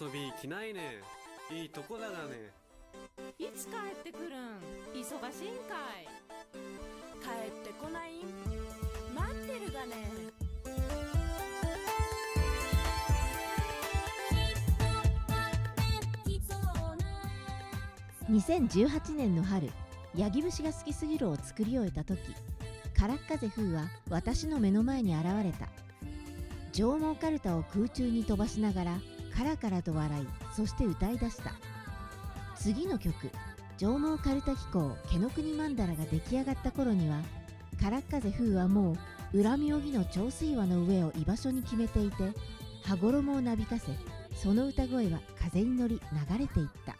遊び来ないね。いいとこだがね。いつ帰ってくるん？忙しいんかい。帰ってこない？ん待ってるがね。2018年の春ヤギ節が好きすぎるを作り終えた時カラッカゼ風は私の目の前に現れた。上毛カルタを空中に飛ばしながらカラカラと笑いそして歌い出した。次の曲上毛カルタ機構毛の国曼荼羅が出来上がった頃にはカラッカゼ風はもう恨み荻の長水輪の上を居場所に決めていて羽衣をなびかせその歌声は風に乗り流れていった。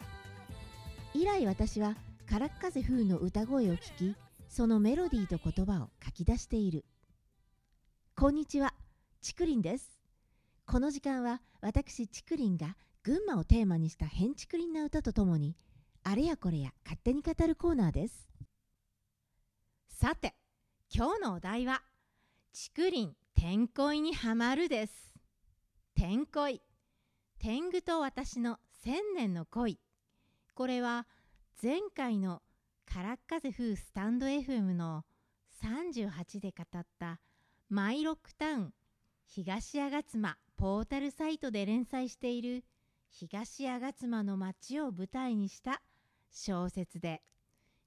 以来私はカラッカゼ風の歌声を聞きそのメロディーと言葉を書き出している。こんにちはちくりんです。この時間は私ちくりんが群馬をテーマにした変ちくりんな歌とともにあれやこれや勝手に語るコーナーです。さて今日のお題は「ちくりん天恋にはまる」です。天恋天狗と私の千年の恋。これは前回のカラッカゼ風スタンド FM の38で語ったマイロックタウン東吾妻ポータルサイトで連載している東吾妻の街を舞台にした小説で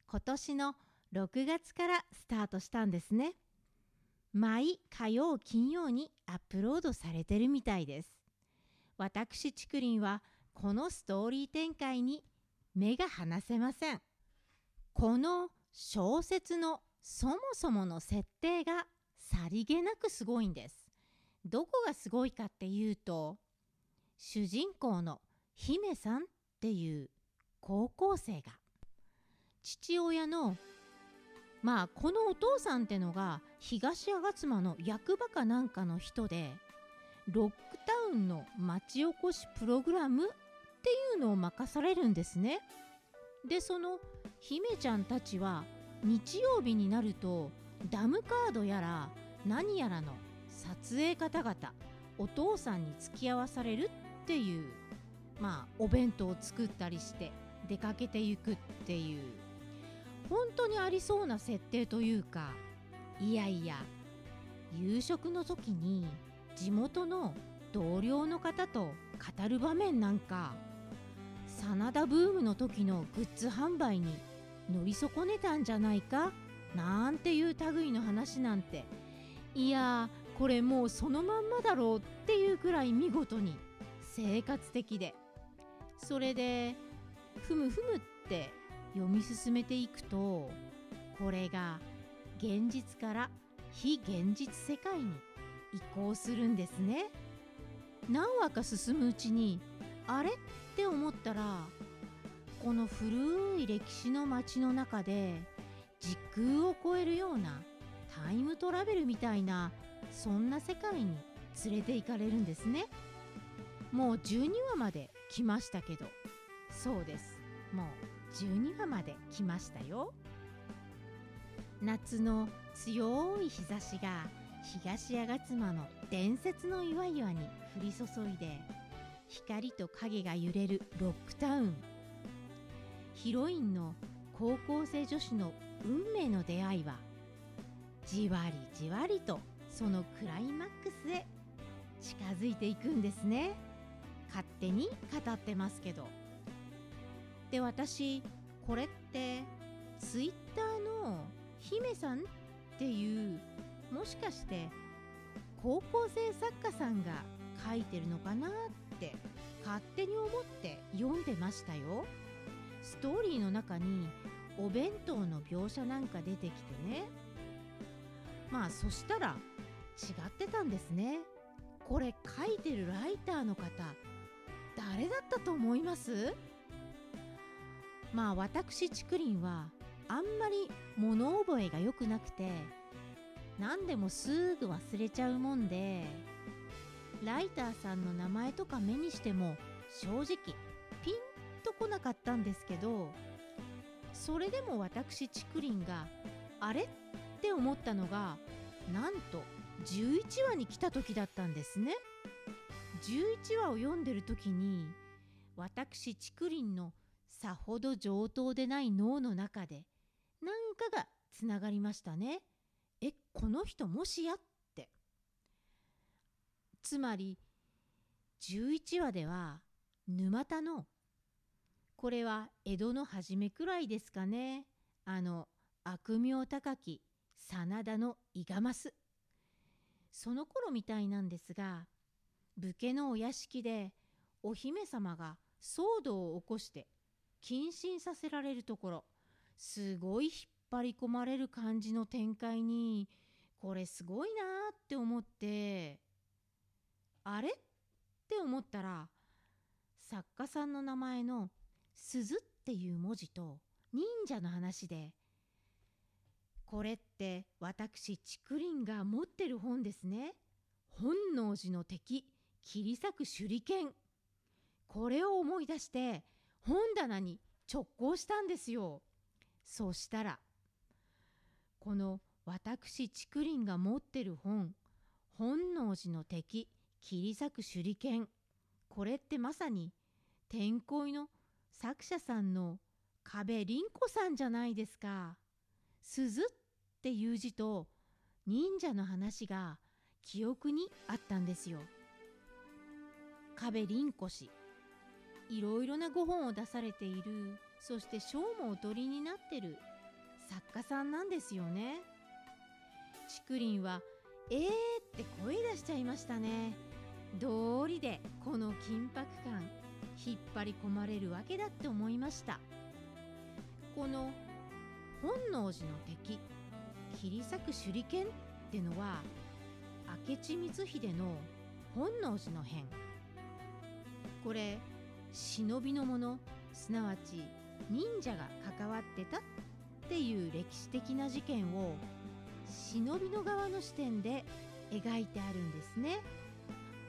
今年の6月からスタートしたんですね。毎火曜金曜にアップロードされてるみたいです。私ちくりんはこのストーリー展開に目が離せません。この小説のそもそもの設定がさりげなくすごいんです。どこがすごいかっていうと主人公の姫さんっていう高校生が父親のまあこのお父さんってのが東吾妻の役場かなんかの人でロックタウンの町おこしプログラムっていうのを任されるんですね。でその姫ちゃんたちは日曜日になるとダムカードやら何やらの撮影方々お父さんに付き合わされるっていうまあお弁当を作ったりして出かけていくっていう本当にありそうな設定というかいやいや夕食の時に地元の同僚の方と語る場面なんか真田ブームの時のグッズ販売に乗り損ねたんじゃないかなんていう類の話なんて。いやこれもうそのまんまだろうっていうくらい見事に生活的で。それでふむふむって読み進めていくとこれが現実から非現実世界に移行するんですね。何話か進むうちにあれって思ったらこの古い歴史の街の中で時空を超えるようなタイムトラベルみたいなそんな世界に連れて行かれるんですね。もう12話まで来ましたけど。そうです。もう12話まで来ましたよ。夏の強い日差しが東吾妻の伝説の岩々に降り注いで光と影が揺れるロックタウン。ヒロインの高校生女子の運命の出会いはじわりじわりとそのクライマックスへ近づいていくんですね。勝手に語ってますけど。で私これってツイッターの姫さんっていうもしかして高校生作家さんが書いてるのかなって勝手に思って読んでましたよ。ストーリーの中にお弁当の描写なんか出てきてね。まあそしたら違ってたんですね。これ書いてるライターの方誰だったと思います？まあ私ちくりんはあんまり物覚えが良くなくて何でもすぐ忘れちゃうもんでライターさんの名前とか目にしても正直ピンとこなかったんですけどそれでも私ちくりんがあれ？って思ったのがなんと11話に来た時だったんですね11話を読んでる時に私竹林のさほど上等でない脳の中で何かがつながりましたね。えこの人もしやって。つまり11話では沼田のこれは江戸の初めくらいですかねあの悪名高き真田の伊賀ますその頃みたいなんですが武家のお屋敷でお姫様が騒動を起こして謹慎させられるところすごい引っ張り込まれる感じの展開にこれすごいなーって思ってあれって思ったら作家さんの名前の「鈴」っていう文字と忍者の話でこれって私竹林が持ってる本ですね。本能寺の敵切り裂く手裏剣これを思い出して本棚に直行したんですよ。そしたらこの私竹林が持ってる本「本能寺の敵切り裂く手裏剣」これってまさに天恋の作者さんの壁凛子さんじゃないですか。鈴っていう字と忍者の話が記憶にあったんですよ。壁凛子氏いろいろなご本を出されているそして賞もお取りになってる作家さんなんですよね。竹林は「えー!」って声出しちゃいましたね。道理でこの緊迫感引っ張り込まれるわけだって思いましたこの本能寺の敵切り裂く手裏剣ってのは明智光秀の本能寺の変これ忍びの者すなわち忍者が関わってたっていう歴史的な事件を忍びの側の視点で描いてあるんですね。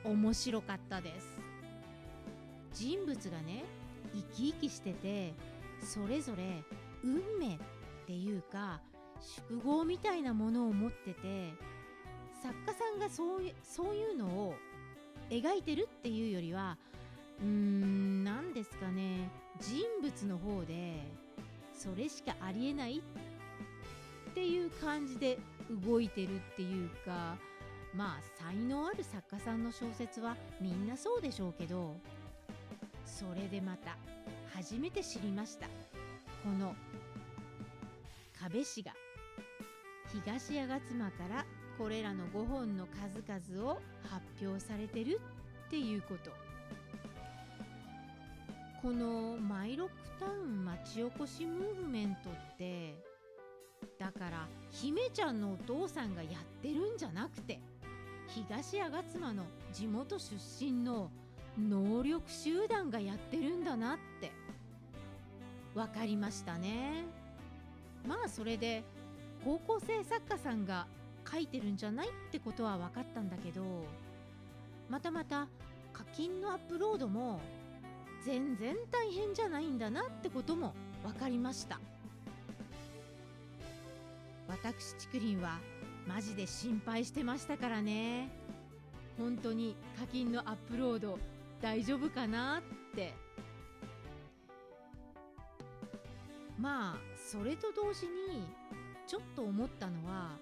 面白かったです人物がね生き生きしててそれぞれ運命っていうか宿業みたいなものを持ってて作家さんがそういうそういうのを描いてるっていうよりはうーん何ですかね人物の方でそれしかありえないっていう感じで動いてるっていうかまあ才能ある作家さんの小説はみんなそうでしょうけどそれでまた初めて知りました。この壁氏が。東吾妻からこれらの5本の数々を発表されてるっていうこと。このマイロックタウン町おこしムーブメントってだから姫ちゃんのお父さんがやってるんじゃなくて東吾妻の地元出身の能力集団がやってるんだなって分かりましたね。まあそれで高校生作家さんが書いてるんじゃないってことは分かったんだけどまたまた課金のアップロードも全然大変じゃないんだなってことも分かりました。私竹林はマジで心配してましたからね。本当に課金のアップロード大丈夫かなって。まあそれと同時にちょっと思ったのは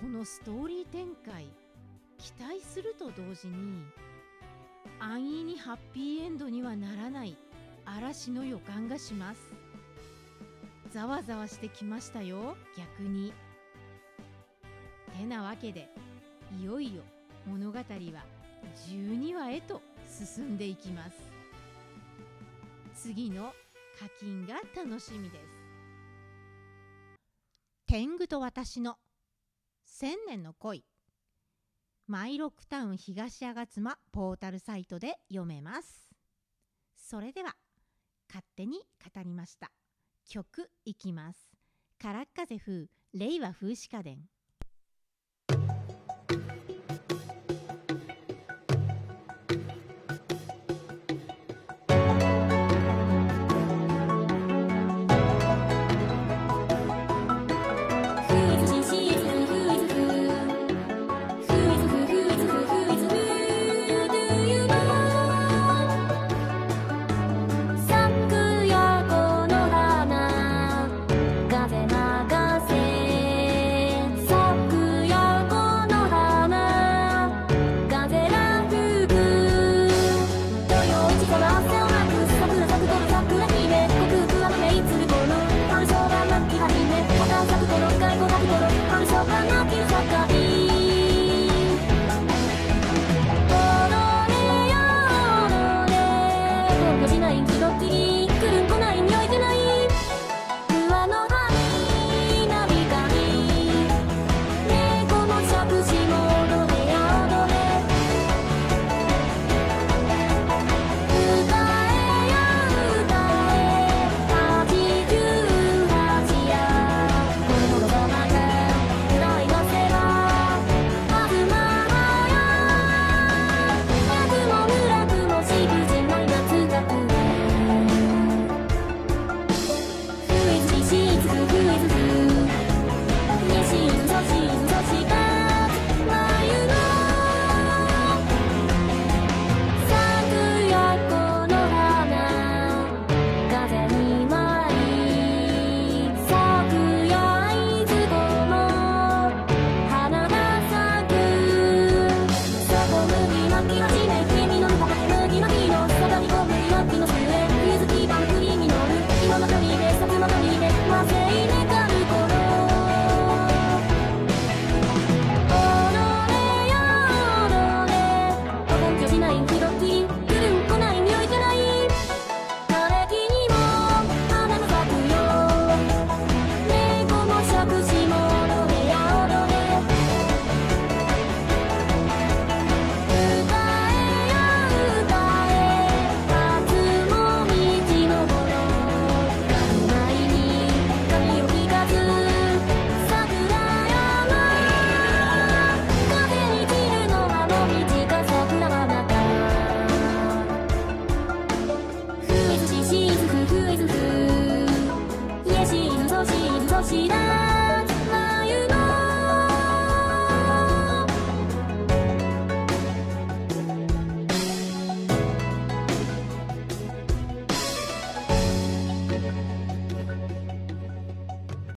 このストーリー展開期待すると同時に安易にハッピーエンドにはならない嵐の予感がします。ざわざわしてきましたよ逆に。てなわけでいよいよ物語は12話へと進んでいきます。次の課金が楽しみです。天狗と私の千年の恋。マイロックタウン東吾妻ポータルサイトで読めます。それでは勝手に語りました。曲いきます。カラッカゼ風令和風刺家電